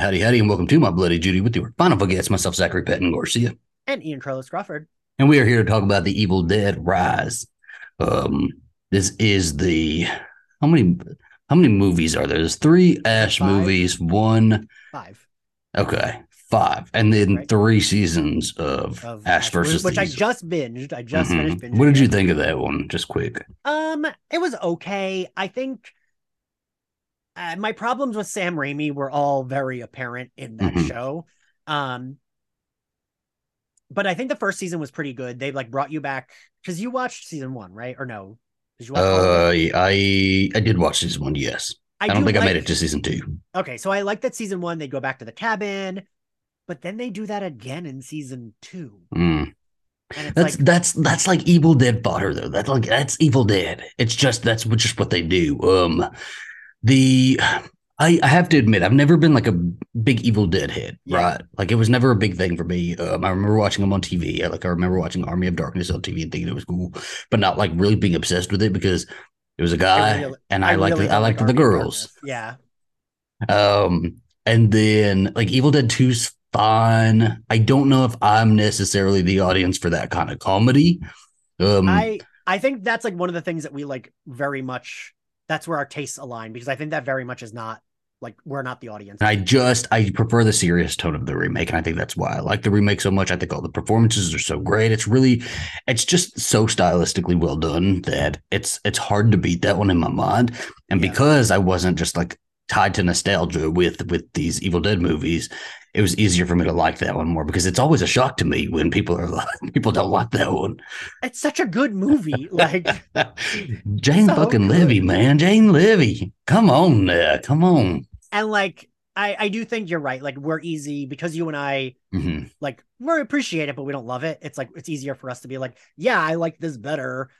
Howdy, howdy, and welcome to my Bloody Judy with your final guest, myself, Zachary Patton Garcia. And Ian Carlos Crawford. And we are here to talk about the Evil Dead Rise. Um, this is the how many how many movies are there? There's three Ash Five. movies, one Five okay, five, and then Right. three seasons of, of Ash versus which the I just binged. I just Mhm. finished binging. What did you think of that one? Just quick. Um, it was okay. I think uh, my problems with Sam Raimi were all very apparent in that Mhm. show. Um, but I think the first season was pretty good. They like brought you back because you watched season one, right? Or no? Did you watch? all of it? Uh, I I did watch season one. Yes, I, don't do think I made it to season two. Okay, so I like that season one. They go back to the cabin, but then they do that again in season two, Mm. That's like that's that's like Evil Dead fodder though. That's like that's Evil Dead. It's just that's just what they do. Um, the I, I have to admit I've never been like a big Evil Dead head, Yeah. right? Like it was never a big thing for me. Um, I remember watching them on TV. I, like I remember watching Army of Darkness on TV and thinking it was cool, but not like really being obsessed with it because it was a guy really- and I, liked really the, I liked like the girls. Yeah, Um, and then like Evil Dead 2's fine. I don't know if I'm necessarily the audience for that kind of comedy. Um, I I think that's like one of the things that we like very much. That's where our tastes align because I think that very much is not like we're not the audience. I just I prefer the serious tone of the remake, and I think that's why I like the remake so much. I think all the performances are so great. It's really, it's just so stylistically well done that it's it's hard to beat that one in my mind. And Yeah. because I wasn't just like tied to nostalgia with with these Evil Dead movies, it was easier for me to like that one more because it's always a shock to me when people are like people don't like that one. It's such a good movie. Like Jane So fucking good. Levy, man, Jane Levy, come on, there, come on. and like I I do think you're right. Like we're easy because you and I hmm like we appreciate it, but we don't love it. It's like it's easier for us to be like, yeah, I like this better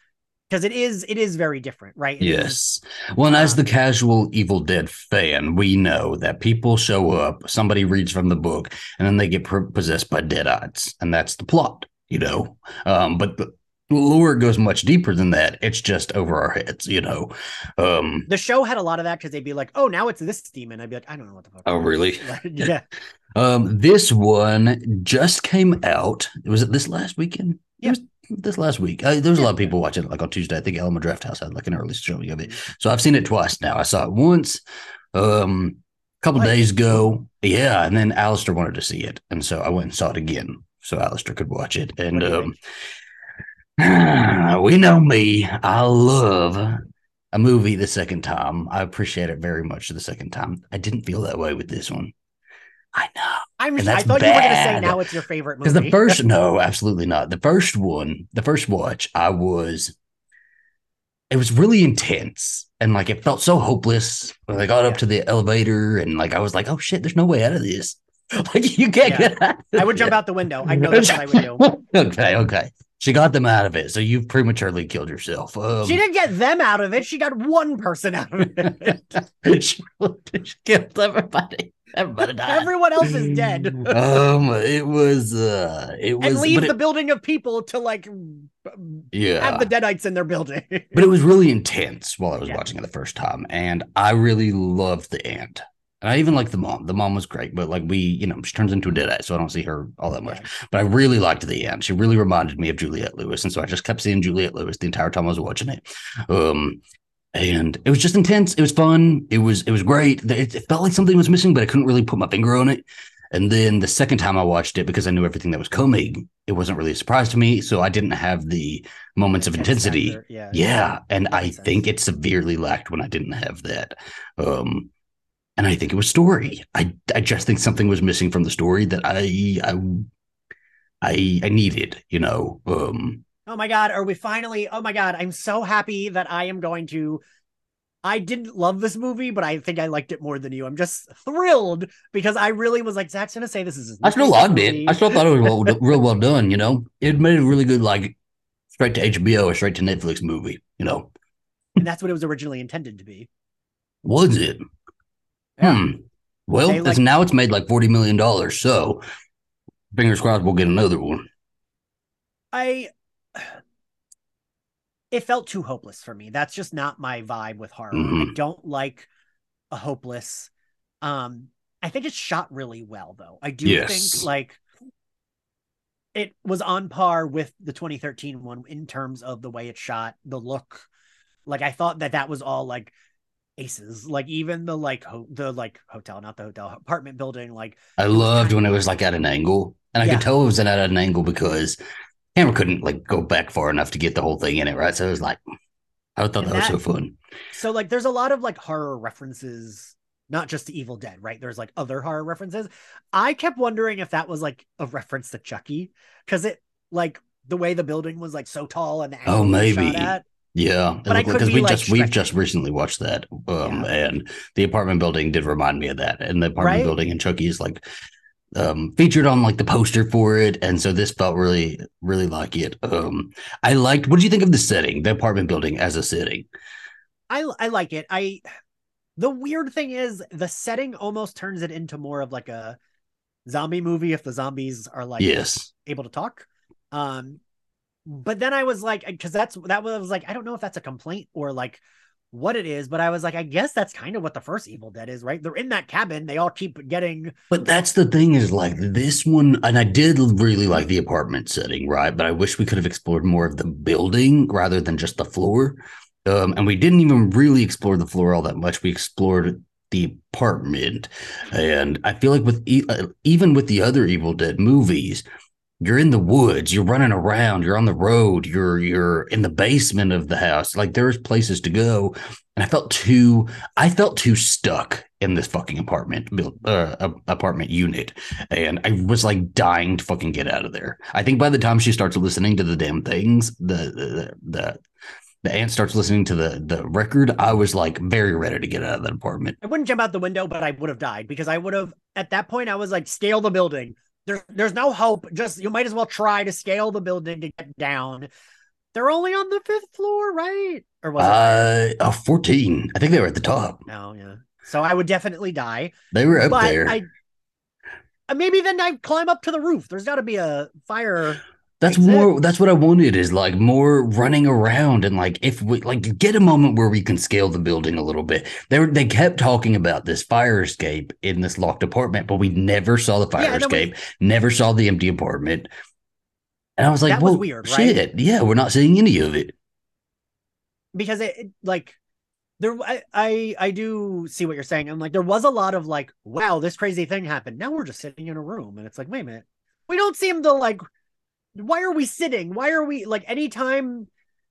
because it is it is very different, right? It is- Yes. Well, and as the Um, casual Evil Dead fan, we know that people show up, somebody reads from the book, and then they get possessed by deadites, and that's the plot, you know. Um, but the lore goes much deeper than that. It's just over our heads, you know. Um, the show had a lot of that because they'd be like, oh, now it's this demon. I'd be like, I don't know what the fuck. Oh, is." really? Yeah. um, this one just came out. Was it this last weekend? It was this last week. Uh, there was a lot of people watching it like on Tuesday. I think Alamo Drafthouse had like an early showing of it. So I've seen it twice now. I saw it once um a couple days ago. Yeah, and then Alistair wanted to see it. And so I went and saw it again so Alistair could watch it. And What do you um we know me. I love a movie the second time. I appreciate it very much the second time. I didn't feel that way with this one. I know. I'm. And I thought you were going to say bad. now it's your favorite movie. Because the first, no, absolutely not. The first one, the first watch, I was, it was really intense and like it felt so hopeless. When I got up to the elevator and like I was like, oh shit, there's no way out of this. Like you can't Yeah. get out. I would jump out the window. I know that's what I would do. okay, okay. She got them out of it, so you've prematurely killed yourself. Um, she didn't get them out of it. She got one person out of it. she she killed everybody. Everybody died. Everyone else is dead. um, it was, uh, it was, and leave the it- building of people to like yeah, have the deadites in their building. but it was really intense while I was Yeah. watching it the first time, and I really loved the aunt. And I even liked the mom. The mom was great, but like we, you know, she turns into a deadite, so I don't see her all that much. But I really liked the aunt. She really reminded me of Juliette Lewis, and so I just kept seeing Juliette Lewis the entire time I was watching it. Um, and it was just intense. It was fun. It was it was great. It, it felt like something was missing, but I couldn't really put my finger on it. And then the second time I watched it, because I knew everything that was coming, it wasn't really a surprise to me. So I didn't have the moments of intensity. Yeah. Yeah, and I makes think it severely lacked when I didn't have that. Um, and I think it was story. I I just think something was missing from the story that I I I, I needed. You know. Um, Oh my god, are we finally? Oh my god, I'm so happy that I am going to. I didn't love this movie, but I think I liked it more than you. I'm just thrilled because I really was like, Zach's gonna say this is. I still loved it. I still thought it was well, real well done. You know, it made a really good like straight to HBO or straight to Netflix movie. You know, and that's what it was originally intended to be. was it? Yeah. Hmm. Well, They, like- now it's made like forty million dollars. So, fingers crossed, we'll get another one. I it felt too hopeless for me. That's just not my vibe with horror. I Mhm. don't like a hopeless um I think it's shot really well though. I do Yes. think like it was on par with the 2013 one in terms of the way it's shot, the look. Like I thought that that was all like aces. Like even the like ho- the like hotel, not the hotel, apartment building. Like I loved when it was like at an angle, and I Yeah. could tell it was at an angle because camera couldn't like go back far enough to get the whole thing in it, right? So it was like, I thought And that was so fun. so like there's a lot of like horror references not just to evil dead right there's like other horror references i kept wondering if that was like a reference to chucky because it like the way the building was like so tall and the Oh, angle it was maybe. Yeah, But because be, we like, just we've just recently watched that, um, Yeah. and the apartment building did remind me of that, and the apartment Right? building in Chucky is like um featured on like the poster for it, and so this felt really really like it. Um, I liked. What do you think of the setting, the apartment building as a setting? I I like it. I the weird thing is the setting almost turns it into more of like a zombie movie if the zombies are like yes, able to talk. Um but then I was like cuz that's that was like I don't know if that's a complaint or like what it is, but I was like I guess that's kind of what the first Evil Dead is, right? They're in that cabin, they all keep getting But that's the thing is like this one, and I did really like the apartment setting, right? But I wish we could have explored more of the building rather than just the floor. Um, and we didn't even really explore the floor all that much. We explored the apartment, and I feel like with e- uh, even with the other Evil Dead movies, you're in the woods, you're running around, you're on the road, you're you're in the basement of the house. Like there's places to go, and I felt too I felt too stuck in this fucking apartment uh, apartment unit, and I was like dying to fucking get out of there. I think by the time she starts listening to the damn things, the the the, the aunt starts listening to the the record. I was like very ready to get out of that apartment. I wouldn't jump out the window, but I would have died because I would have at that point I was like scale the building. There's there's no hope. Just you might as well try to scale the building to get down. They're only on the fifth floor, right? Or was it? Uh, oh, 14. I think they were at the top. No, yeah. So I would definitely die. They were up but there. I uh, maybe then I climb up to the roof. There's got to be a fire. That's more. That's what I wanted. Is like more running around and like if we like get a moment where we can scale the building a little bit. They were they kept talking about this fire escape in this locked apartment, but we never saw the fire Yeah, then we- escape. never saw the empty apartment. And I was like, That was well, weird, right? shit. Yeah, we're not seeing any of it. because it, it, like there I, I I do see what you're saying. I'm like there was a lot of like wow this crazy thing happened. Now we're just sitting in a room and it's like wait a minute we don't seem to like why are we sitting? Why are we like anytime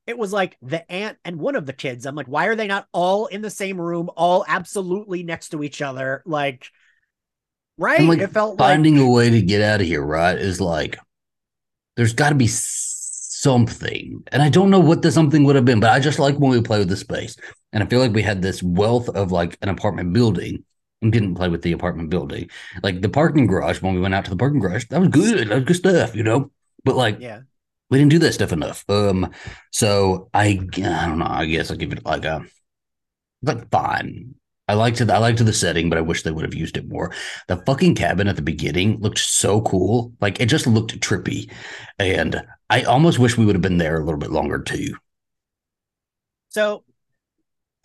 it was like the aunt and one of the kids I'm like why are they not all in the same room all absolutely next to each other like right? like, it felt like Finding a way to get out of here, right? Is like there's got to be something, and I don't know what the something would have been, but I just like when we play with the space, and I feel like we had this wealth of like an apartment building. And didn't play with the apartment building, like the parking garage. When we went out to the parking garage, that was good. That was good stuff, you know. But like, yeah we didn't do that stuff enough. Um, so I, I don't know. I guess I'll give it like a like fine. I liked it. I liked the setting, but I wish they would have used it more. The fucking cabin at the beginning looked so cool. Like it just looked trippy, and I almost wish we would have been there a little bit longer too. So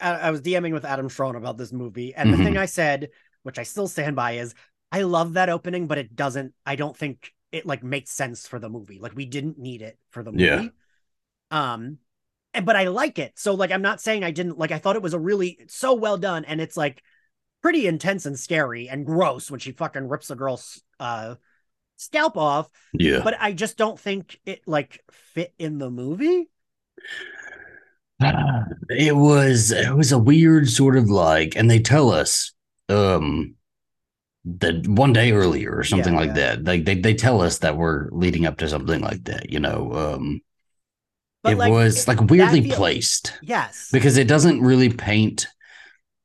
I, I was DMing with Adam Schron about this movie, and the Mhm. thing I said, which I still stand by, is I love that opening, but it doesn't. I don't think it like makes sense for the movie. Like we didn't need it for the movie. Yeah. Um, and, but I like it. So like I'm not saying I didn't like. I thought it was a really so well done, and it's like pretty intense and scary and gross when she fucking rips a girl's uh scalp off. Yeah, But I just don't think it like fit in the movie. it was it was a weird sort of like, and they tell us um that one day earlier or something Yeah, like yeah. that. Like they they tell us that we're leading up to something like that. You know, um, But it like was like weirdly feel- placed. Yes. because it doesn't really paint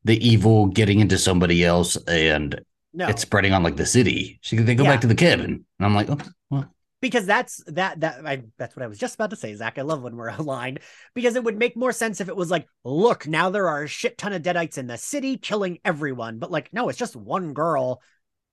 the evil getting into somebody else and no. it's spreading on like the city. She they go Yeah. back to the cabin, and I'm like, oh, because that's that that I that's what I was just about to say, Zach. I love when we're aligned because it would make more sense if it was like, look, now there are a shit ton of deadites in the city killing everyone, but like, no, it's just one girl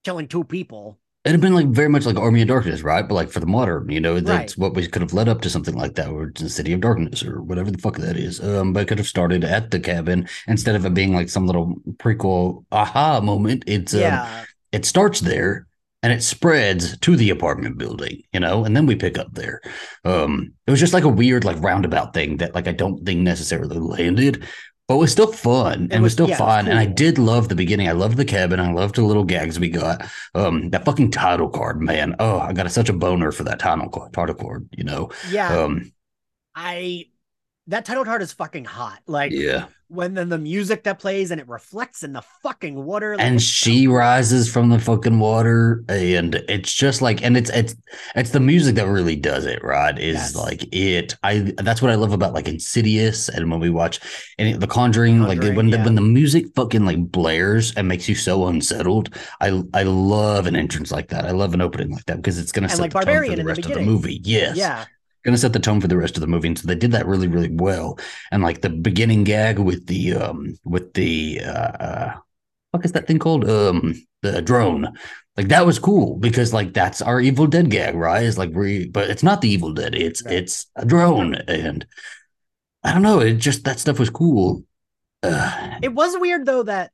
killing two people. it'd have been like very much like Army of Darkness, right? But like for the modern, you know, that's Right. what we could have led up to something like that, or the City of Darkness, or whatever the fuck that is. Um, but it could have started at the cabin instead of it being like some little prequel aha moment. It's um, yeah, it starts there and it spreads to the apartment building, you know, and then we pick up there. Um, it was just like a weird, like roundabout thing that like I don't think necessarily landed, but it was still fun and it was, still yeah, fun. And I did love the beginning. I loved the cabin. I loved the little gags we got. Um, that fucking title card, man. Oh, I got such a boner for that title card, title card, you know. Yeah, Um, I that title card is fucking hot. Like yeah. when then the music that plays and it reflects in the fucking water. like, and she rises from the fucking water and it's just like and it's it's it's the music that really does it right is Yes. like it i that's what i love about like insidious and when we watch any the conjuring, like Conjuring, when the when the music fucking like blares and makes you so unsettled i i love an entrance like that i love an opening like that because it's gonna And set like the tone for the in the rest of the movie yes Yeah, gonna set the tone for the rest of the movie. And so they did that really really well. And like the beginning gag with the um with the uh, uh what is that thing called? Um the drone. Like that was cool because like that's our evil dead gag right? It's like we but it's not the evil dead. It's Right. it's a drone. And i don't know. It just that stuff was cool. Uh, it was weird though that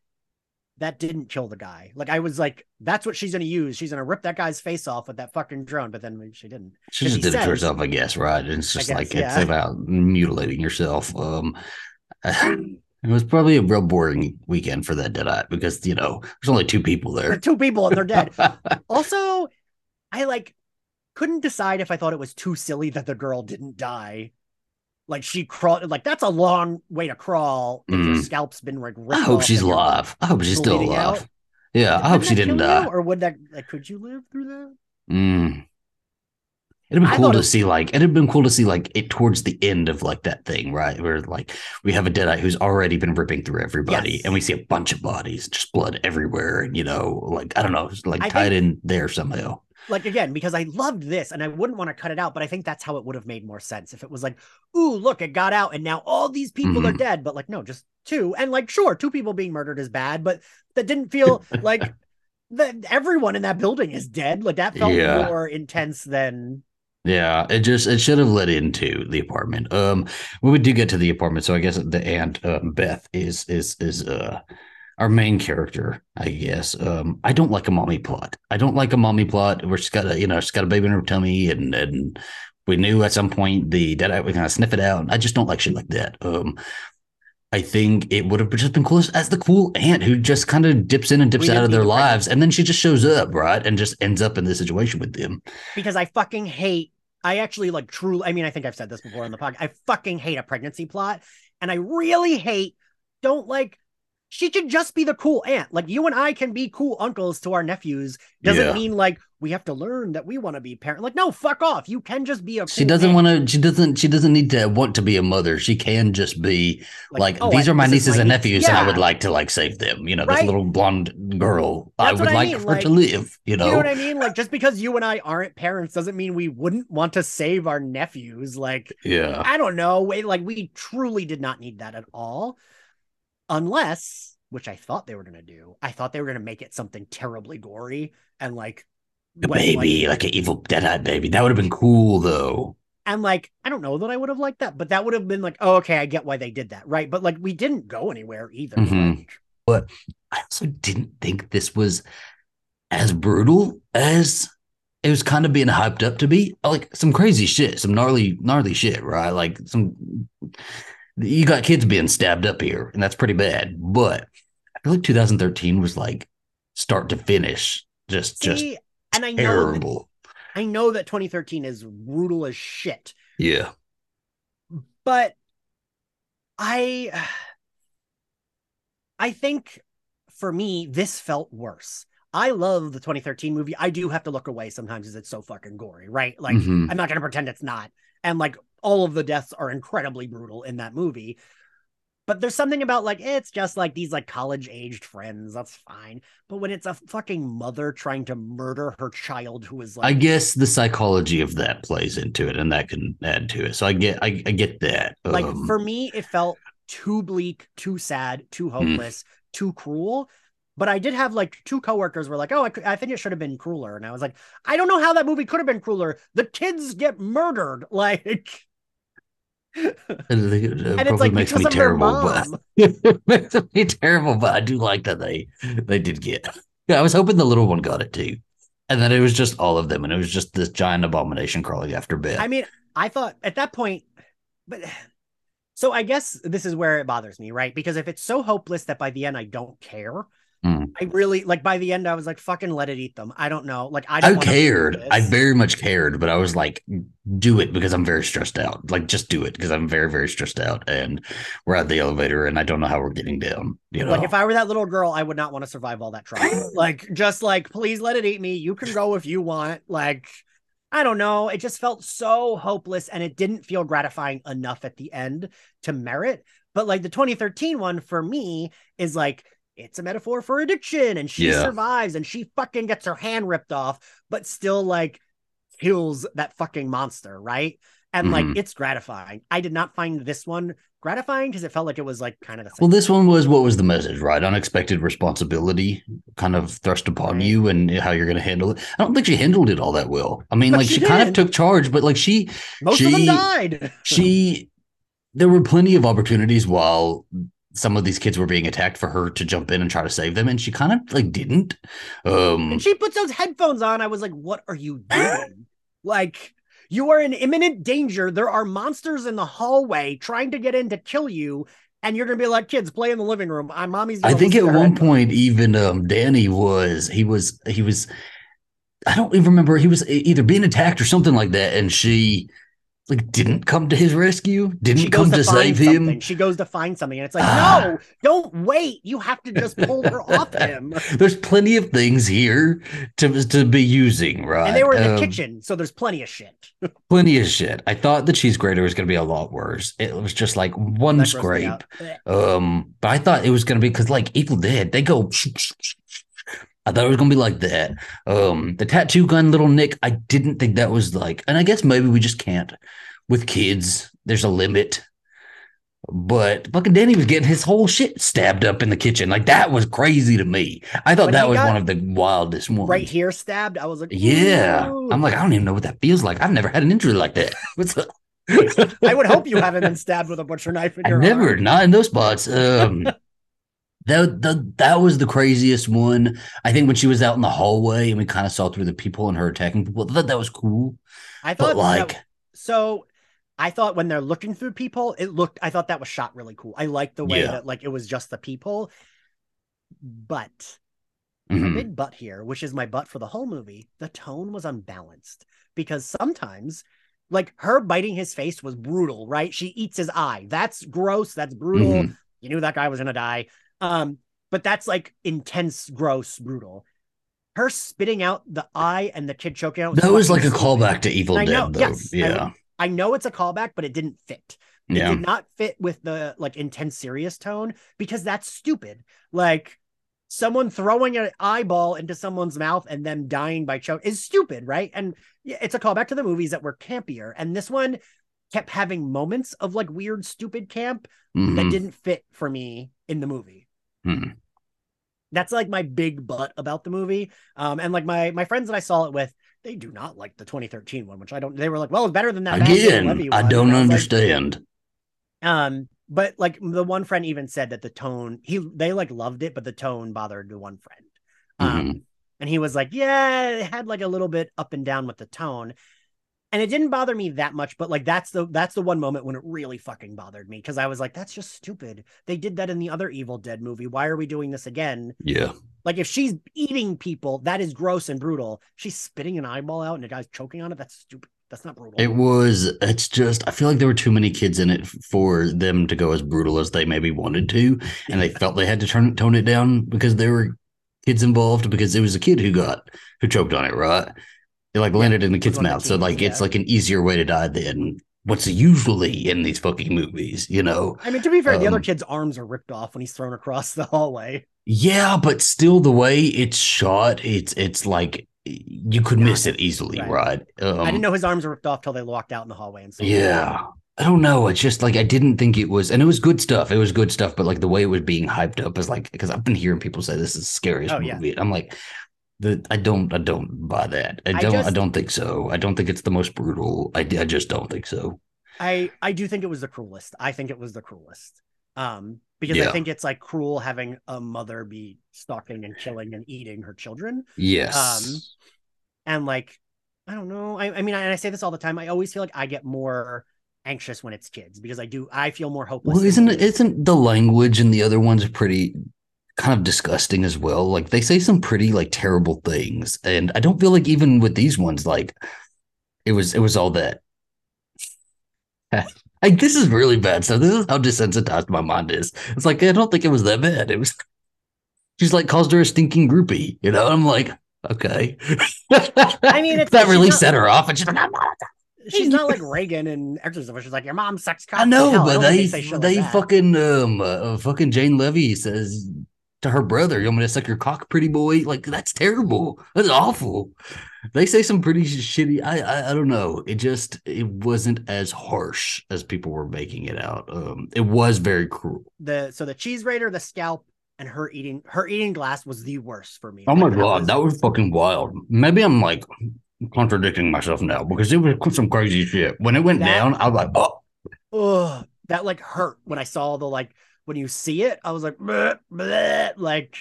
that didn't kill the guy. Like I was like, that's what she's gonna use. She's gonna rip that guy's face off with that fucking drone. But then she didn't. She just did it to herself i guess right and it's just guess, like it's yeah. about mutilating yourself um it was probably a real boring weekend for that deadite because you know there's only two people there Two people and they're dead. also, I like couldn't decide if I thought it was too silly that the girl didn't die. Like she crawled, like that's a long way to crawl if your Mm. scalp's been like. I hope she's alive. I hope she's still alive. out. Yeah, I hope she didn't die. you, or would that like could you live through that? Mm. It'd been I cool to it- see like it'd been cool to see like it towards the end of like that thing, right? Where like we have a deadite who's already been ripping through everybody, Yes. and we see a bunch of bodies, just blood everywhere, and you know, like I don't know, like I tied in there somehow. Like again, because I loved this and I wouldn't want to cut it out, but I think that's how it would have made more sense if it was like, ooh, look, it got out and now all these people are Mhm. dead. But like, no, just two. And like, sure, two people being murdered is bad, but that didn't feel like that everyone in that building is dead. Like that felt Yeah. more intense than Yeah, it just it should have led into the apartment. Um, when we do get to the apartment, so I guess the aunt um, Beth is is is uh our main character, I guess. Um, I don't like a mommy plot. I don't like a mommy plot where she's got a you know she's got a baby in her tummy, and and we knew at some point the dead we kind of sniff it out. I just don't like shit like that. Um. I think it would have just been cool as, the cool aunt who just kind of dips in and dips We out of their the lives, and then she just shows up, right, and just ends up in this situation with them. because I fucking hate. I actually like truly. I mean, I think I've said this before on the podcast. I fucking hate a pregnancy plot, and I really hate. Don't like. She should just be the cool aunt. Like you and I can be cool uncles to our nephews. Doesn't Yeah. mean like we have to learn that we want to be parent. Like no, fuck off. You can just be a. She doesn't want to. She doesn't. She doesn't need to want to be a mother. She can just be like, oh, these I- are my this is nieces and niece. nephews, and I would like to like save them. You know, this little blonde girl. I would I like mean, her like, to live. You know. You know what I mean? Like just because you and I aren't parents doesn't mean we wouldn't want to save our nephews. Like yeah. I don't know. Wait, like we truly did not need that at all. Unless, which I thought they were gonna do, I thought they were gonna make it something terribly gory and like A baby, like- like, an evil deadite baby. That would have been cool, though. and like I don't know that I would have liked that, but that would have been like, oh, okay, I get why they did that, right? But like we didn't go anywhere either. Mhm. Like, I also didn't think this was as brutal as it was kind of being hyped up to be. Like some crazy shit, some gnarly, gnarly shit, right? Like some you got kids being stabbed up here, and that's pretty bad. But I feel like 2013 was like start to finish, just just and I know that. I know that 2013 is brutal as shit, Yeah. but I I think for me this felt worse. I love the 2013 movie. I do have to look away sometimes because it's so fucking gory, right? Like Mhm. I'm not going to pretend it's not. And like all of the deaths are incredibly brutal in that movie. But there's something about like it's just like these like college aged friends. That's fine. But when it's a fucking mother trying to murder her child who is like I guess the psychology of that plays into it, and that can add to it. So I get, I, I get that. like Um, for me it felt too bleak too sad too hopeless too cruel but i did have like two coworkers were like oh I, I think it should have been crueler and i was like i don't know how that movie could have been crueler the kids get murdered like Uh, and it's probably like makes me terrible, but it makes me terrible. But I do like that they they did get. Yeah, I was hoping the little one got it too. And then it was just all of them, and it was just this giant abomination crawling after Beth. I mean, I thought at that point, but so I guess this is where it bothers me, right? Because if it's so hopeless that by the end I don't care, Mm. I really like by the end I was like, fucking let it eat them. I don't know. Like I I, cared. I very much cared, but I was like, do it because I'm very stressed out. Like, just do it because I'm very, very stressed out. And we're at the elevator and I don't know how we're getting down. You know, Like if I were that little girl, I would not want to survive all that trauma. like just like please let it eat me. You can go if you want. Like I don't know. It just felt so hopeless and it didn't feel gratifying enough at the end to merit. But like the 2013 one for me is like it's a metaphor for addiction and she Yeah. survives and she fucking gets her hand ripped off, but still like kills that fucking monster, right? And like Mhm. it's gratifying. I did not find this one gratifying because it felt like it was like kind of the same. well, this one was what was the message, right? Unexpected responsibility kind of thrust upon Right. you and how you're going to handle it. I don't think she handled it all that well. I mean, But like she she, kind of took charge, but like she, Most of them she- died. she, there were plenty of opportunities while some of these kids were being attacked for her to jump in and try to save them, and she kind of like didn't. Um, And she puts those headphones on. I was like, what are you doing? like, you are in imminent danger. There are monsters in the hallway trying to get in to kill you. And you're going to be like, kids, play in the living room. I'm mommy's. I think at one headphones." point, even um, Danny was he was he was. I don't even remember. He was either being attacked or something like that, and she like didn't come to his rescue, didn't come to, find save him. something. She goes to find something. And it's like, Ah. no, don't wait. You have to just pull her off him. There's plenty of things here to to be using, right? And they were in the Um, kitchen. So there's plenty of shit. Plenty of shit. I thought the cheese grater was going to be a lot worse. It was just like one That scrape. Um, but I thought it was gonna be because like Evil Dead, they go. I thought it was gonna be like that. Um, the tattoo gun, little Nick. I didn't think that was like, and I guess maybe we just can't with kids. There's a limit. But fucking Danny was getting his whole shit stabbed up in the kitchen. Like that was crazy to me. I thought When that was one of the wildest ones. Right here, stabbed. I was like, Yeah. "Ooh." I'm like, I don't even know what that feels like. I've never had an injury like that. What's up? I would hope you haven't been stabbed with a butcher knife in I never, arm. not in those spots. Um, that the, that was the craziest one. I think when she was out in the hallway and we kind of saw through the people and her attacking people, I thought that was cool. I thought But like, that- so. I thought when they're looking through people, it looked. I thought that was shot really cool. I liked the way Yeah. that like it was just the people. But my mhm, big butt here, which is my butt for the whole movie, the tone was unbalanced because sometimes, like her biting his face was brutal. Right? She eats his eye. That's gross. That's brutal. mhm. You knew that guy was gonna die. Um, but that's like intense, gross, brutal. Her spitting out the eye and the kid choking out. that was like a callback to Evil I Dead, know, though. yes, I yeah, I know it's a callback, but it didn't fit. It yeah. did not fit with the like intense, serious tone because that's stupid. Like someone throwing an eyeball into someone's mouth and them dying by choke is stupid, right? And yeah, it's a callback to the movies that were campier. And this one kept having moments of like weird, stupid camp that mhm, didn't fit for me in the movie. Mhm. That's like my big butt about the movie. Um, and like my my friends that I saw it with, they do not like the 2013 one, which I don't. They were like, "Well, it's better than that." Again, I don't And was like, understand. um, but like the one friend even said that the tone he they like loved it, but the tone bothered the one friend. Um, Mhm. and he was like, "Yeah, it had like a little bit up and down with the tone." And it didn't bother me that much, but like that's the that's the one moment when it really fucking bothered me because I was like, "That's just stupid." They did that in the other Evil Dead movie. Why are we doing this again? Yeah, Like if she's eating people, that is gross and brutal. She's spitting an eyeball out and a guy's choking on it. That's stupid. That's not brutal. it was. It's just. I feel like there were too many kids in it for them to go as brutal as they maybe wanted to, and they felt they had to turn tone it down because there were kids involved because it was a kid who got who choked on it, right? It like landed in the kid's of the mouth, so like it's like an easier way to die than what's usually in these fucking movies, you know? I mean, to be fair, the other Um, kid's arms are ripped off when he's thrown across the hallway. Yeah, but still, the way it's shot, it's it's like you could miss it. easily, Right. right? Um, I didn't know his arms were ripped off till they walked out in the hallway and so Yeah. I don't know. It's just like I didn't think it was, and it was good stuff. It was good stuff, but like the way it was being hyped up is like because I've been hearing people say this is the scariest Oh, yeah. movie. I'm like, the I don't I don't buy that. I I don't I, just- don't think so. I don't think it's the most brutal. I I just don't think so. I I do think it was the cruelest. I think it was the cruelest. Um, because I think it's like cruel having a mother be stalking and killing and eating her children. Yes. Um, And like, I don't know. I, I mean, I, and I say this all the time. I always feel like I get more anxious when it's kids because I do. I feel more hopeless. well, isn't it? Isn't the language in the other ones pretty kind of disgusting as well? Like they say some pretty like terrible things, and I don't feel like even with these ones, like it was it was all that. Like this is really bad stuff. This is how desensitized my mind is. It's like I don't think it was that bad. It was. She's like calls her a stinking groupie, you know. I'm like, okay. I mean, it's- that really not- set her off, and she's like, I'm not She's not like Regan and Exorcism. She's like, your mom sucks. I know, Hell, but don't they they like fucking um uh, fucking Jane Levy says to her brother, "You want me to suck your cock, pretty boy?" Like that's terrible. That's awful. They say some pretty shitty. I, I I don't know. It just it wasn't as harsh as people were making it out. Um, it was very cruel. the so the cheese raider, the scalp, and her eating her eating glass was the worst for me. Oh my god, that was fucking wild. Maybe I'm like contradicting myself now because it was some crazy shit. When it went That- down, I was like, oh. ugh, that like hurt when I saw the like when you see it. I was like, bleh, bleh, like,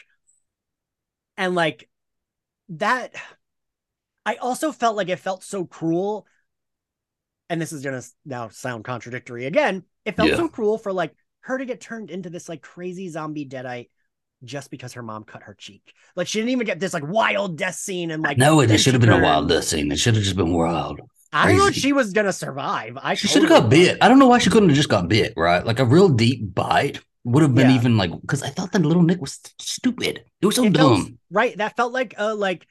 and like that. I also felt like it felt so cruel, and this is gonna now sound contradictory again. It felt Yeah. so cruel for like her to get turned into this like crazy zombie deadite just because her mom cut her cheek. Like she didn't even get this like wild death scene and like no, it should have been a wild death scene. It should have just been wild. I don't know if she was gonna survive. I She should have got bit. I don't know why she couldn't have just got bit, right? Like a real deep bite would have been Yeah. even like because I thought that little Nick was stupid. It was so It felt- dumb. right that felt like uh like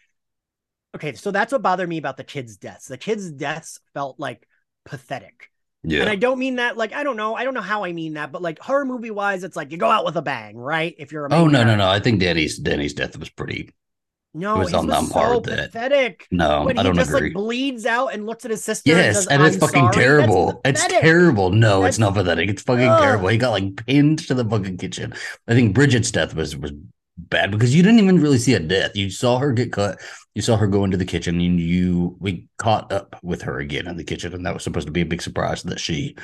okay so that's what bothered me about the kids deaths the kids deaths felt like pathetic Yeah. and i don't mean that like i don't know i don't know how i mean that but like horror movie wise it's like you go out with a bang right if you're a oh no no no! I think Danny's Danny's death was pretty. No it was on so that- pathetic No, when I he don't just agree. like bleeds out and looks at his sister and, yes, says, and it's "I'm fucking sorry." Terrible. It's terrible. No, That's- it's not pathetic. It's fucking Ugh. terrible. He got like pinned to the fucking kitchen. I think Bridget's death was was bad because you didn't even really see a death. You saw her get cut. You saw her go into the kitchen, and you we caught up with her again in the kitchen, and that was supposed to be a big surprise that she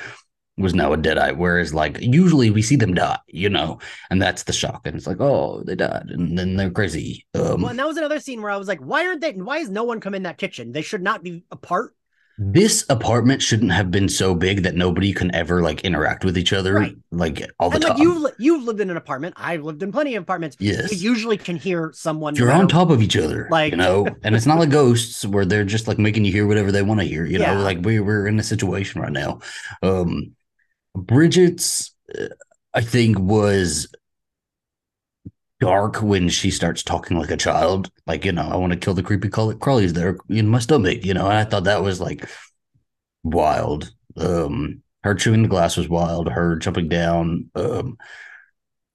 was now a deadite. Whereas, like usually we see them die, you know, and that's the shock. And it's like, oh, they died, and then they're crazy. Um, well, and that was another scene where I was like, why aren't they? Why is no one come in that kitchen? They should not be apart. this apartment shouldn't have been so big that nobody can ever like interact with each other Right. like all the And time. like you've you've lived in an apartment. I've lived in plenty of apartments. yes. You usually can hear someone. You're no on top of each other, Like- you know, and it's not like ghosts where they're just like making you hear whatever they want to hear. You know, like we we're in a situation right now. Um, Bridget's, uh, I think, was dark when she starts talking like a child. Like, you know, I want to kill the creepy crawl- crawlies that are in my stomach. You know, and I thought that was like wild. Um, her chewing the glass was wild. Her jumping down. Um,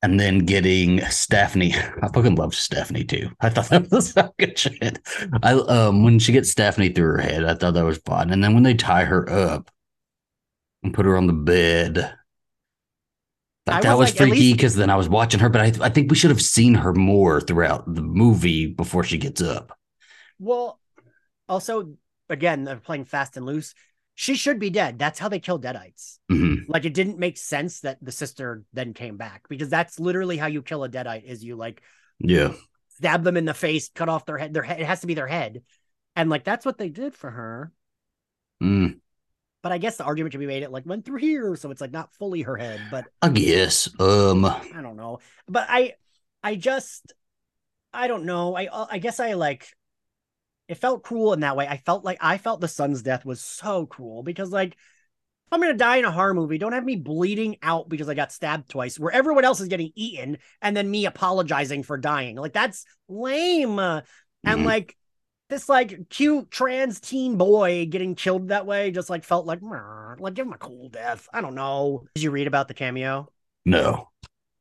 and then getting Stephanie. I fucking loved Stephanie too. I thought that was fucking shit. I um when she gets Stephanie through her head, I thought that was fun. And then when they tie her up and put her on the bed, like that was was like, freaky least- because then I was watching her, but I I think we should have seen her more throughout the movie before she gets up. Well, also, again, they're playing fast and loose. She should be dead. That's how they kill deadites. Mhm. Like it didn't make sense that the sister then came back because that's literally how you kill a deadite. Is you like Yeah. stab them in the face, cut off their head. Their head it has to be their head, and like that's what they did for her. Mm, But I guess the argument can be made it like went through here, so it's like not fully her head. But I guess. Um I don't know. But I, I just, I don't know. I, I guess I like. It felt cruel in that way. I felt like I felt the son's death was so cruel because like. I'm gonna die in a horror movie. Don't have me bleeding out because I got stabbed twice, where everyone else is getting eaten, and then me apologizing for dying. Like that's lame. And Mhm. like this, like cute trans teen boy getting killed that way, just like felt like, like give him a cool death. I don't know. Did you read about the cameo? no.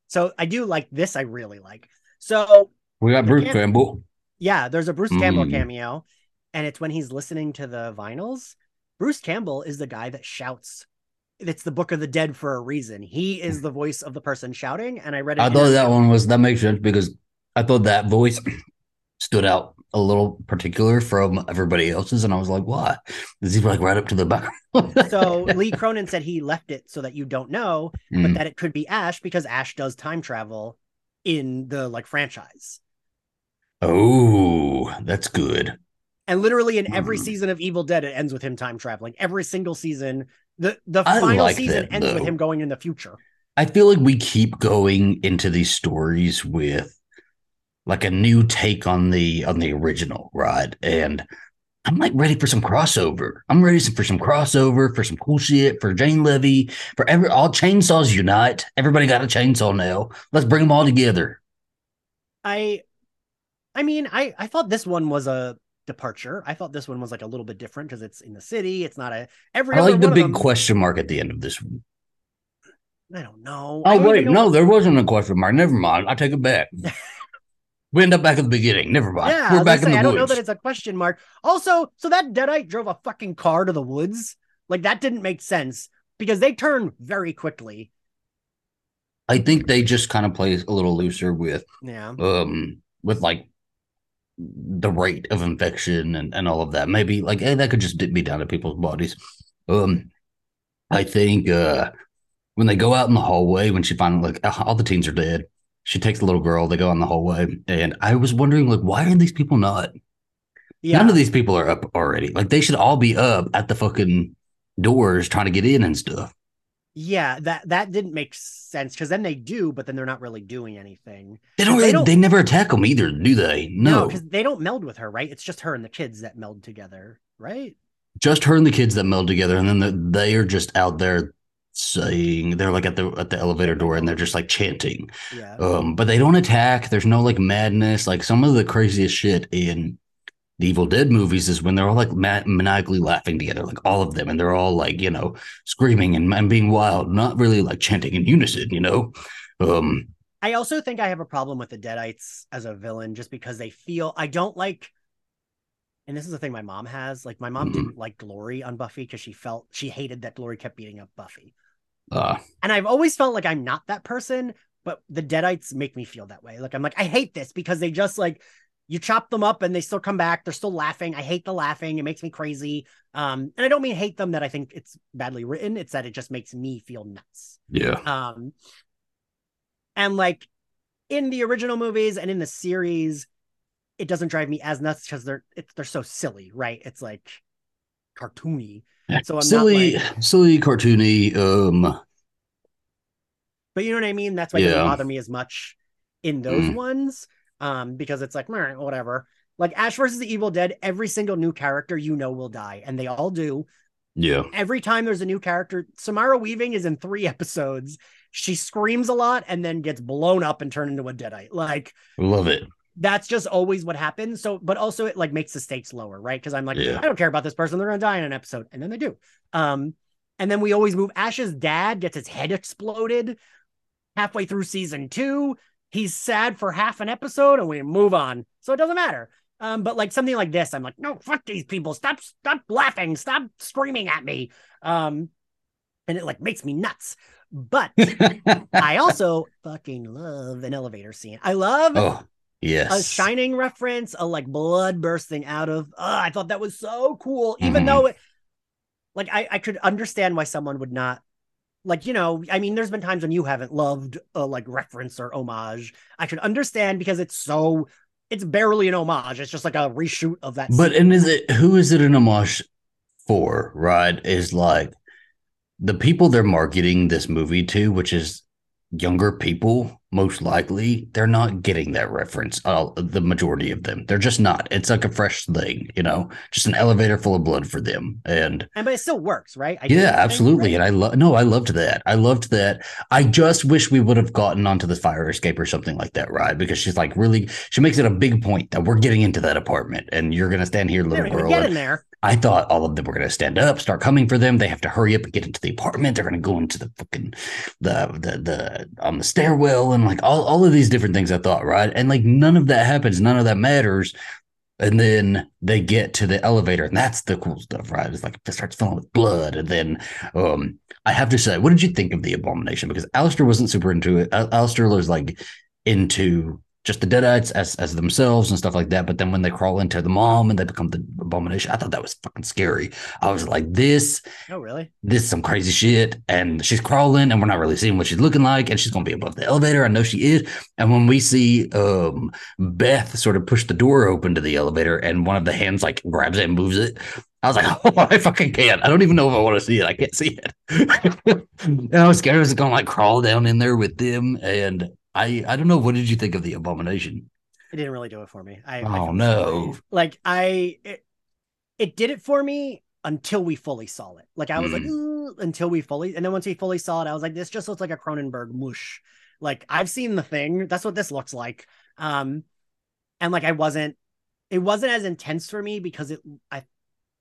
So I do like this. I really like. So We got Bruce cam- Campbell. yeah, there's a Bruce Campbell Mm. cameo, and it's when he's listening to the vinyls. Bruce Campbell is the guy that shouts. It's the Book of the Dead for a reason. He is the voice of the person shouting, and I read. I thought that one was that makes sense because I thought that voice stood out a little particular from everybody else's, and I was like, why? Is he like right up to the back? so Lee Cronin said he left it so that you don't know, mm. but that it could be Ash because Ash does time travel in the like franchise. Oh, that's good. And literally in every mm. season of Evil Dead, it ends with him time traveling. Every single season, the the I final like season that, ends though. with him going in the future. I feel like we keep going into these stories with like a new take on the on the original, right? And I'm like ready for some crossover. I'm ready for some crossover, for some cool shit, for Jane Levy, for every all chainsaws unite. Everybody got a chainsaw now. Let's bring them all together. I I mean, I I thought this one was a departure. I thought this one was like a little bit different because it's in the city. It's not a every. I like the big them, question mark at the end of this one. I don't know. Oh wait, no, there wasn't a question mark. Never mind. I take it back. we end up back at the beginning. Never mind. Yeah, we're back say, in the I don't know that it's a question mark. Also, so that deadite drove a fucking car to the woods. Like that didn't make sense because they turn very quickly. I think they just kind of play a little looser with yeah um with like the rate of infection and, and all of that. Maybe like hey, that could just be down to people's bodies. Um I think uh when they go out in the hallway when she finally like all the teens are dead she takes the little girl they go on the hallway and i was wondering like why are these people not? Yeah. none of these people are up already. Like they should all be up at the fucking doors trying to get in and stuff. Yeah that that didn't make sense because then they do but then they're not really doing anything. They don't really they, don't, they never attack them either do they? No because no, they don't meld with her right? It's just her and the kids that meld together right? Just her and the kids that meld together and then the, they are just out there saying they're like at the at the elevator door and they're just like chanting. Yeah. Um, but they don't attack. There's no like madness. Like some of the craziest shit in the Evil Dead movies is when they're all like maniacally laughing together, like all of them, and they're all like you know screaming and, and being wild, not really like chanting in unison. You know. Um, I also think I have a problem with the Deadites as a villain, just because they feel I don't like and this is the thing my mom has. Like my mom mm-hmm. didn't like Glory on Buffy because she felt she hated that Glory kept beating up Buffy. Uh. And I've always felt like I'm not that person, but the Deadites make me feel that way. Like I'm like I hate this because they just like you chop them up and they still come back. They're still laughing. I hate the laughing. It makes me crazy. Um, and I don't mean hate them that I think it's badly written. It's that it just makes me feel nuts. Yeah. Um, and like in the original movies and in the series, it doesn't drive me as nuts because they're it's they're so silly, right? It's like cartoony. So I'm silly, like, silly, cartoony. Um, but you know what I mean. That's why yeah. it doesn't bother me as much in those mm. ones, um, because it's like whatever. Like Ash versus the Evil Dead, every single new character you know will die, and they all do. Yeah. Every time there's a new character, Samara Weaving is in three episodes. She screams a lot and then gets blown up and turned into a deadite. Like, love it that's just always what happens. So, but also it like makes the stakes lower, right? Because I'm like, yeah. I don't care about this person; they're gonna die in an episode, and then they do. Um, and then we always move. Ash's dad gets his head exploded halfway through season two. He's sad for half an episode, and we move on. So it doesn't matter. Um, but like something like this, I'm like, no, fuck these people. Stop, stop laughing. Stop screaming at me. Um, and it like makes me nuts. But I also fucking love an elevator scene. I love oh. Yes. A shining reference, a like blood bursting out of. Uh, I thought that was so cool. Even mm-hmm. though it, like I, I could understand why someone would not like, you know, I mean, there's been times when you haven't loved a like reference or homage. I could understand because it's so it's barely an homage. It's just like a reshoot of that. But scene. and is it who is it an homage for? Right? Is like the people they're marketing this movie to, which is younger people most likely they're not getting that reference uh, the majority of them. They're just not. It's like a fresh thing you know? Just an elevator full of blood for them and and but it still works right? I yeah absolutely right? and i love no i loved that. I loved that. I just wish we would have gotten onto the fire escape or something like that right? Because she's like really she makes it a big point that we're getting into that apartment and you're gonna stand here little girl get in there I thought all of them were going to stand up, start coming for them. They have to hurry up and get into the apartment. They're going to go into the fucking the the the on the stairwell and like all all of these different things. I thought right, and like none of that happens. None of that matters. And then they get to the elevator, and that's the cool stuff, right? It's like it starts filling with blood, and then um, I have to say, what did you think of the abomination? Because Alistair wasn't super into it. Alistair was like into just the Deadites as as themselves and stuff like that. But then when they crawl into the mom and they become the abomination, I thought that was fucking scary. I was like, this, Oh, really? this is some crazy shit. And she's crawling, and we're not really seeing what she's looking like, and she's gonna be above the elevator. I know she is. And when we see um Beth sort of push the door open to the elevator, and one of the hands like grabs it and moves it. I was like, oh, I fucking can't. I don't even know if I want to see it. I can't see it. and I was scared I was gonna like crawl down in there with them. And I I don't know. What did you think of the abomination? It didn't really do it for me. I, I Oh feel no. Like I, it, it did it for me until we fully saw it. Like I was like, Mm. "Ooh," until we fully, and then once we fully saw it, I was like, this just looks like a Cronenberg mush. Like I've seen the thing. That's what this looks like. Um, and like I wasn't, it wasn't as intense for me because it, I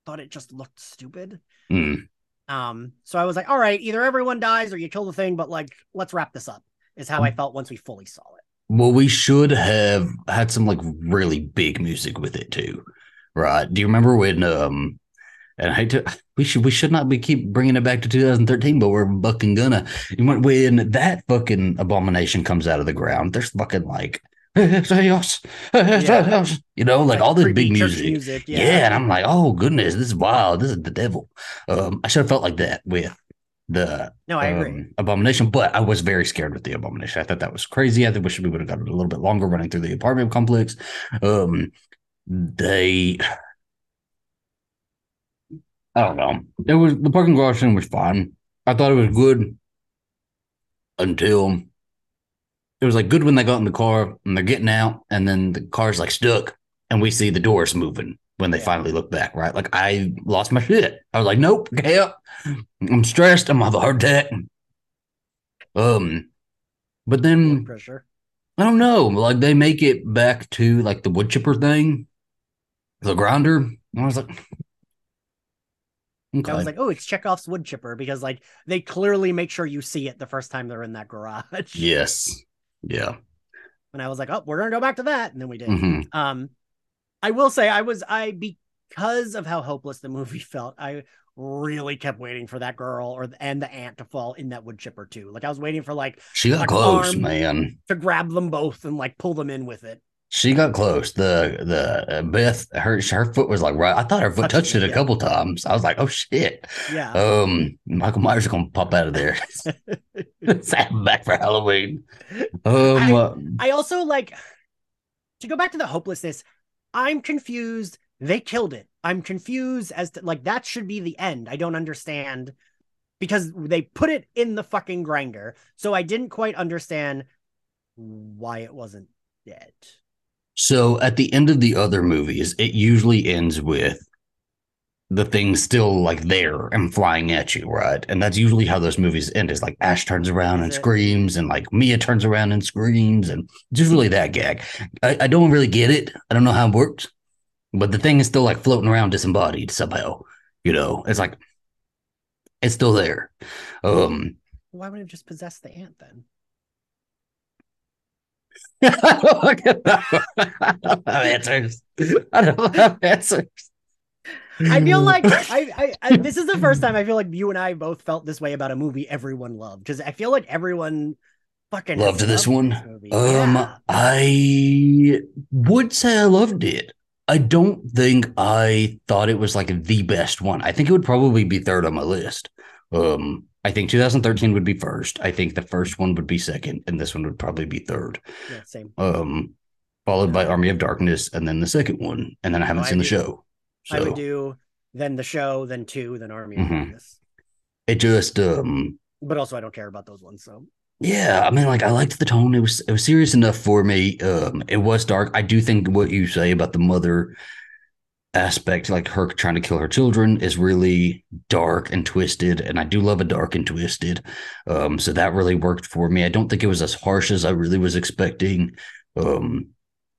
thought it just looked stupid. Mm. Um, so I was like, all right, either everyone dies or you kill the thing, but like, let's wrap this up. Is how. I felt once we fully saw it. Well, we should have had some like really big music with it too, right? Do you remember when um and I hate to we should we should not be keep bringing it back to 2013, but we're fucking gonna. You know, When that fucking abomination comes out of the ground, there's fucking like you know, like, all this big church music. Yeah. Yeah. and I'm like, oh goodness, this is wild. This is the devil. Um, I should have felt like that with the no, I agree. um, abomination, but I was very scared with the abomination. I thought that was crazy. I think wish we would have got it a little bit longer running through the apartment complex. Um, they, I don't know. It was the parking garage thing was fine. I thought it was good until it was like good when they got in the car and they're getting out, and then the car's like stuck, and we see the doors moving when they Yeah. finally look back. Right, like I lost my shit. I was like, nope, can't. I'm stressed. I'm have a heart attack. Um, but then pressure. I don't know. Like they make it back to like the wood chipper thing, the grinder. And I was like, okay. I was like, oh, it's Chekhov's wood chipper because like they clearly make sure you see it the first time they're in that garage. yes, yeah. And I was like, oh, we're gonna go back to that, and then we did. hmm Um, I will say I was I because of how hopeless the movie felt. I really kept waiting for that girl or and the ant to fall in that wood chipper too. Like I was waiting for like She got Like close, man. to grab them both and like pull them in with it. She got close. The the uh, Beth her her foot was like right. I thought her foot Touched touched it, a yeah. couple times. I was like, oh shit. Yeah. Um, Michael Myers is gonna pop out of there. Back for Halloween. Um, I- uh, I also like to go back to the hopelessness. I'm confused. They killed it. I'm confused as to like that should be the end. I don't understand because they put it in the fucking grinder. So I didn't quite understand why it wasn't dead. So at the end of the other movies, it usually ends with the thing's still like there and flying at you, right? And that's usually how those movies end. Is like Ash turns around and screams, and like Mia turns around and screams, and just really that gag. I, I don't really get it. I don't know how it works, but the thing is still like floating around disembodied somehow. You know, it's like it's still there. Um, Why would it just possess the ant then? I don't have answers. I don't have answers. I feel like I, I, I this is the first time I feel like you and I both felt this way about a movie everyone loved because I feel like everyone fucking loved this loved one. Um, Yeah. I would say I loved it. I don't think I thought it was like the best one. I think it would probably be third on my list. Um, I think 2013 would be first. I think the first one would be second, and this one would probably be third. yeah, same. Um, followed by Army of Darkness, and then the second one, and then I haven't Oh, I seen the do- show. I would do then the show, then two, then Army of Mhm. Darkness. it just um But also, I don't care about those ones. So Yeah, I mean, like I liked the tone. It was it was serious enough for me. Um, it was dark. I do think what you say about the mother aspect, like her trying to kill her children, is really dark and twisted. And I do love a dark and twisted. Um, so that really worked for me. I don't think it was as harsh as I really was expecting. Um,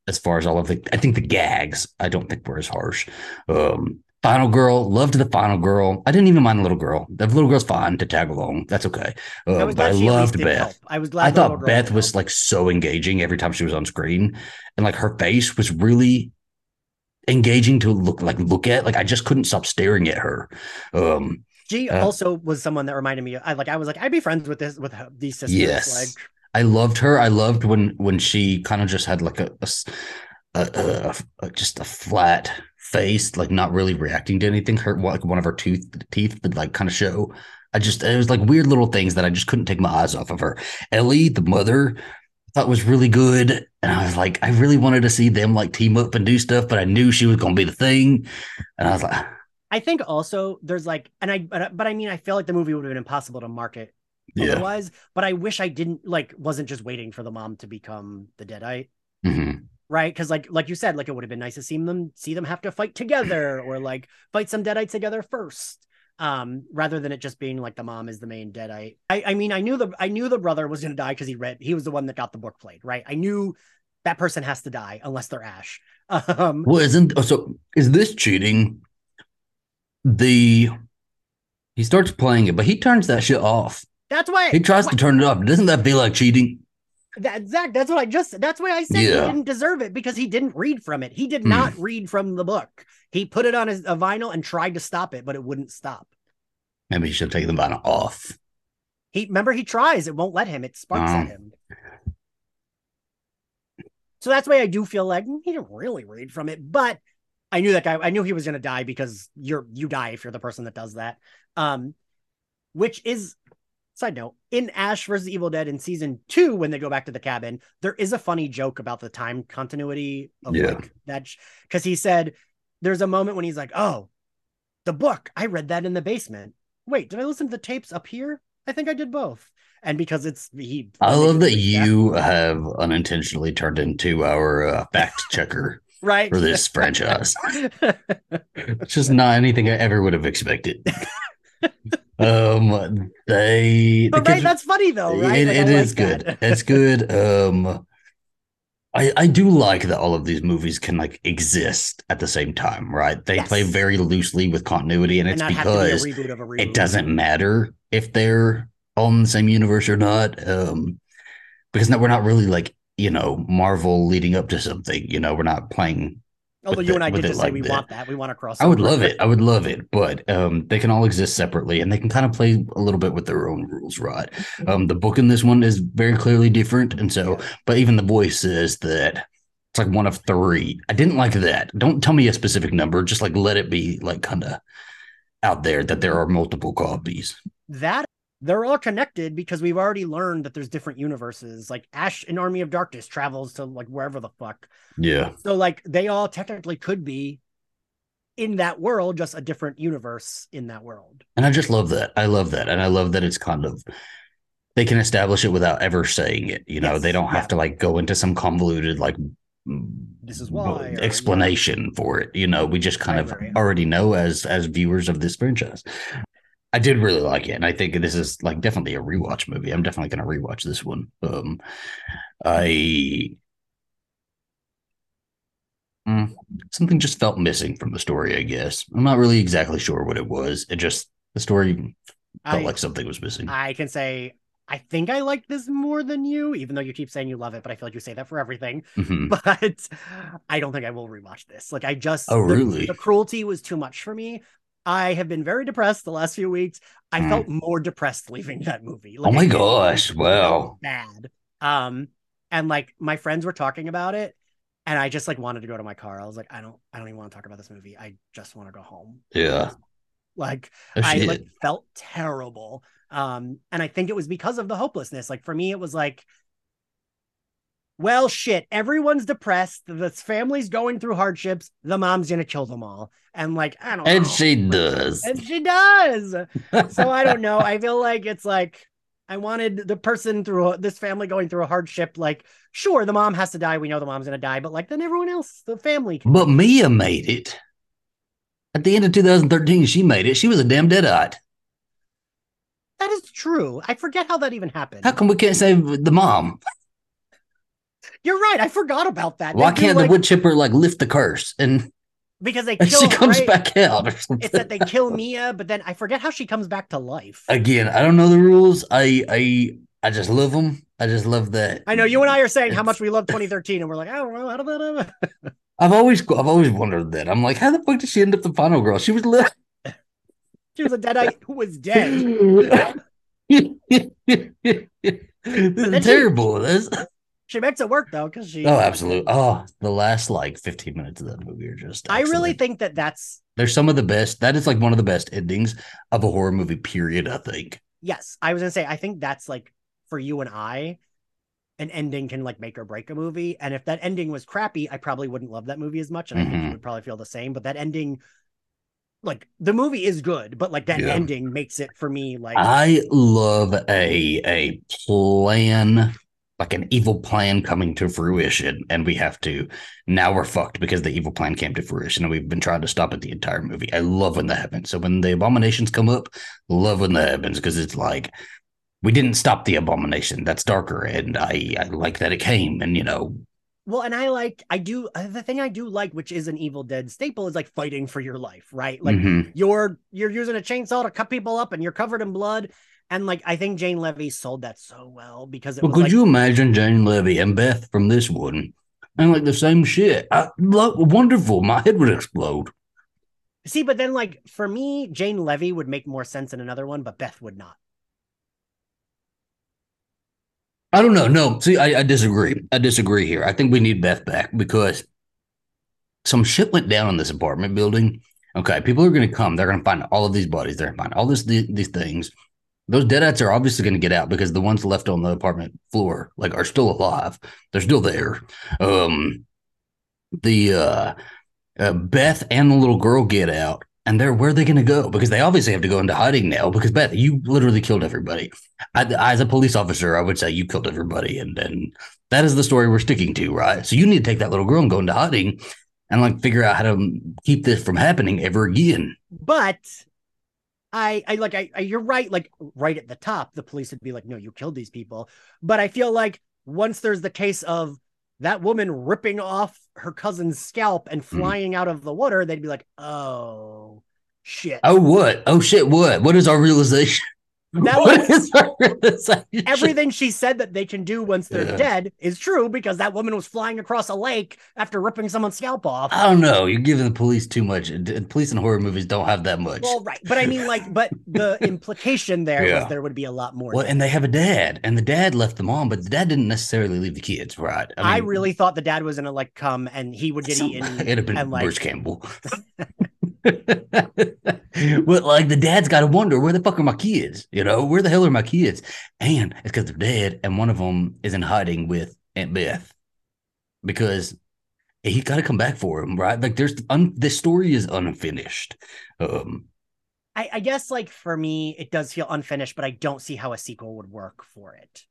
as far as all of the, I think the gags, I don't think were as harsh. Um, Final girl, loved the final girl. I didn't even mind the little girl. The little girl's fine to tag along. That's okay. I Um, but I glad she at least loved Beth. help. I was glad. I thought Beth was help. like so engaging every time she was on screen, and like her face was really engaging to look like look at. Like I just couldn't stop staring at her. Um, She uh, also was someone that reminded me. I like. I was like, I'd be friends with this with her- these sisters. Yes. Like, I loved her. I loved when when she kind of just had like a, a, a, a just a flat face, like not really reacting to anything. Her like one of her tooth teeth would like kind of show. I just it was like weird little things that I just couldn't take my eyes off of her. Ellie, the mother, thought was really good, and I was like, I really wanted to see them like team up and do stuff, but I knew she was going to be the thing, and I was like. Ah. I think also there's like, and I, but, but I mean, I feel like the movie would have been impossible to market Yeah. otherwise. But I wish I didn't like, wasn't just waiting for the mom to become the Deadite, Mhm. right? Because like, like you said, like it would have been nice to see them see them have to fight together or like fight some Deadites together first, um, rather than it just being like the mom is the main Deadite. I, I mean, I knew the I knew the brother was gonna die because he read he was the one that got the book played, right? I knew that person has to die unless they're Ash. Um, Well, isn't oh, so? Is this cheating? The he starts playing it, but he turns that shit off. That's why He tries to turn it off. Doesn't that feel like cheating? That Zach, that's what I just that's why I said he didn't deserve it because he didn't read from it. He did Hmm. not read from the book. He put it on his a vinyl and tried to stop it, but it wouldn't stop. Maybe he should take the vinyl off. He remember he tries, it won't let him. It sparks Oh. at him. So that's why I do feel like mm, he didn't really read from it, but I knew that guy. I knew he was gonna die because you're you die if you're the person that does that. Um, which is side note in Ash versus Evil Dead in season two when they go back to the cabin, there is a funny joke about the time continuity of Yeah. like that because he said there's a moment when he's like, "Oh, the book I read that in the basement. Wait, did I listen to the tapes up here? I think I did both." And because it's he, I love that you have unintentionally turned into our uh, fact checker right for this franchise. It's just not anything I ever would have expected. um, they the but right, that's funny though, right? It, Like, it is like good. It's good. Um, I I do like that all of these movies can like exist at the same time, right? They Yes. play very loosely with continuity, and, and it's not have to be a because reboot of a reboot. it doesn't matter if they're all in the same universe or not. Um, because no, we're not really like you know Marvel leading up to something. You know, we're not playing Although you and I did just say like we that. want that. We want to cross. I would love it. I would love it, but um, they can all exist separately, and they can kind of play a little bit with their own rules, Rod. Um, the book in this one is very clearly different, and so, but even the voice says that it's like one of three. I didn't like that. Don't tell me a specific number. Just like let it be like kind of out there that there are multiple copies. that they're all connected because we've already learned that there's different universes. Like Ash in Army of Darkness travels to like wherever the fuck. Yeah, So like they all technically could be in that world, just a different universe in that world. and I just love that. I love that, and I love that it's kind of. They can establish it without ever saying it. You know, Yes, they don't have yeah. to like go into some convoluted like This is why, or- explanation for it. You know, we just kind Right, of right. already know as as viewers of this franchise. I did really like it, and I think this is like definitely a rewatch movie. I'm definitely going to rewatch this one. Um, I Mm, something just felt missing from the story. I guess I'm not really exactly sure what it was. It just the story felt I, like something was missing. I can say I think I like this more than you, even though you keep saying you love it, but I feel like you say that for everything. Mhm. But I don't think I will rewatch this. Like I just Oh, the- really? the cruelty was too much for me. I have been very depressed the last few weeks. I Hmm. felt more depressed leaving that movie. Oh my gosh! Wow. bad. Um, and like my friends were talking about it, and I just like wanted to go to my car. I was like, I don't, I don't even want to talk about this movie. I just want to go home. Yeah. Like Oh, I like felt terrible. Um, and I think it was because of the hopelessness. Like for me, it was like, well, shit, everyone's depressed. This family's going through hardships. The mom's gonna kill them all. And like, I don't and know. she does. And she does. So I don't know. I feel like it's like I wanted the person through this family going through a hardship. Like, sure, the mom has to die. We know the mom's gonna die, but like then everyone else, the family. But Mia made it. At the end of 2013, she made it. She was a damn deadite. That is true. I forget how that even happened. How come we can't save the mom? You're right. I forgot about that. Why can't like, the wood chipper like lift the curse and, because they kill she comes right? back out or something? It's that they kill Mia, but then I forget how she comes back to life. Again, I don't know the rules. I I I just love them. I just love that. I know you and I are saying how much we love 2013, and we're like, oh, I don't know how did that happen? I've always I've always wondered that. I'm like, how the fuck did she end up the final girl? She was little. She was a deadite who was dead. this is she- terrible. This. She makes it work though, because she. Oh, absolutely. Oh, the last like 15 minutes of that movie are just. I really think that that's they're some of the best. That is like one of the best endings of a horror movie. Period. I think. yes. I was gonna say I think that's like for you and I, an ending can like make or break a movie. And if that ending was crappy, I probably wouldn't love that movie as much, and I think you Mhm. would probably feel the same. But that ending, like the movie is good, but like that Yeah. ending makes it for me like I love a a plan, like an evil plan coming to fruition, and we have to. Now we're fucked because the evil plan came to fruition, and we've been trying to stop it the entire movie. I love when that happens. So when the abominations come up, love when that happens because it's like we didn't stop the abomination. That's darker, and I I like that it came, and you know. Well, and I like I do uh, the thing I do like, which is an Evil Dead staple, is like fighting for your life, right? Like mhm. you're you're using a chainsaw to cut people up, and you're covered in blood. And like I think Jane Levy sold that so well because it Well, could like, you imagine Jane Levy and Beth from this one? And like the same shit. I wonderful. My head would explode. see, but then like for me, Jane Levy would make more sense in another one, but Beth would not. I don't know. No, see, I, I disagree. I disagree here. I think we need Beth back because some shit went down in this apartment building. Okay, people are going to come. They're going to find all of these bodies. They're going to find all this these, these things. Those deadites are obviously going to get out because the ones left on the apartment floor like are still alive. They're still there. Um, the uh, uh Beth and the little girl get out, and they're where are they going to go? Because they obviously have to go into hiding now. Because Beth, you literally killed everybody. I, as a police officer, I would say you killed everybody, and and that is the story we're sticking to, right? So you need to take that little girl and go into hiding, and like figure out how to keep this from happening ever again. But I I like I, I you're right, like right at the top, the police would be like, no, you killed these people. But I feel like once there's the case of that woman ripping off her cousin's scalp and Mm-hmm. flying out of the water, they'd be like, oh shit. Oh what? Oh shit! What? What is our realization? That What was-? Everything she said that they can do once they're Yeah. dead is true because that woman was flying across a lake after ripping someone's scalp off. I don't know. You're giving the police too much. Police in horror movies don't have that much. Well, right. But I mean, like, but the implication there Yeah. was there would be a lot more. Well, and they have a dad, and the dad left the mom, but the dad didn't necessarily leave the kids, right? I, mean, really thought the dad was gonna like come and he would get some- eaten. It'd have been and, like- Bruce Campbell. but like the dad's got to wonder where the fuck are my kids? You know, where the hell are my kids? And it's because they're dead, and one of them is in hiding with Aunt Beth because he got to come back for him, right? Like there's un- this story is unfinished. Um, I, I guess like for me, it does feel unfinished, but I don't see how a sequel would work for it.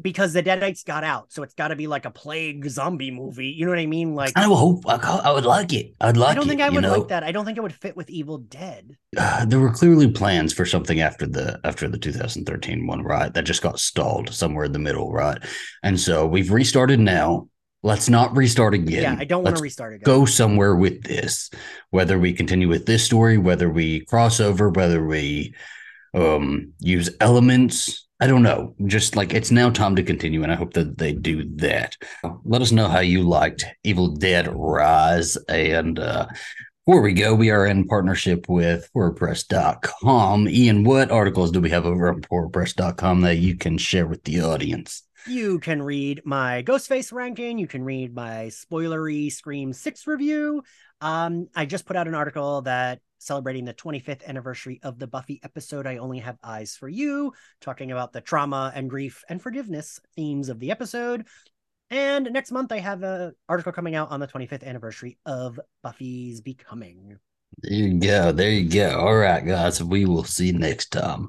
Because the Deadites got out, so it's got to be like a plague zombie movie. You know what I mean? Like. I would hope I, I would like it. I'd like I don't it, think I would know? like that. I don't think it would fit with Evil Dead. uh, there were clearly plans for something after the after the 2013 one, right? That just got stalled somewhere in the middle, right? And so we've restarted now. Let's not restart again. Yeah, I don't want to restart again. go somewhere with this. Whether we continue with this story, whether we cross over, whether we um use elements. I don't know. Just like it's now time to continue, and I hope that they do that. Let us know how you liked Evil Dead Rise. And uh before we go, we are in partnership with HorrorPress.com. Ian, what articles do we have over on HorrorPress.com that you can share with the audience? You can read my Ghostface ranking. You can read my spoilery Scream 6 review. Um, I just put out an article that celebrating the 25th anniversary of the Buffy episode I Only Have Eyes for You, talking about the trauma and grief and forgiveness themes of the episode. And next month I have an article coming out on the 25th anniversary of Buffy's Becoming. There you go. There you go. All right, guys. We will see you next time.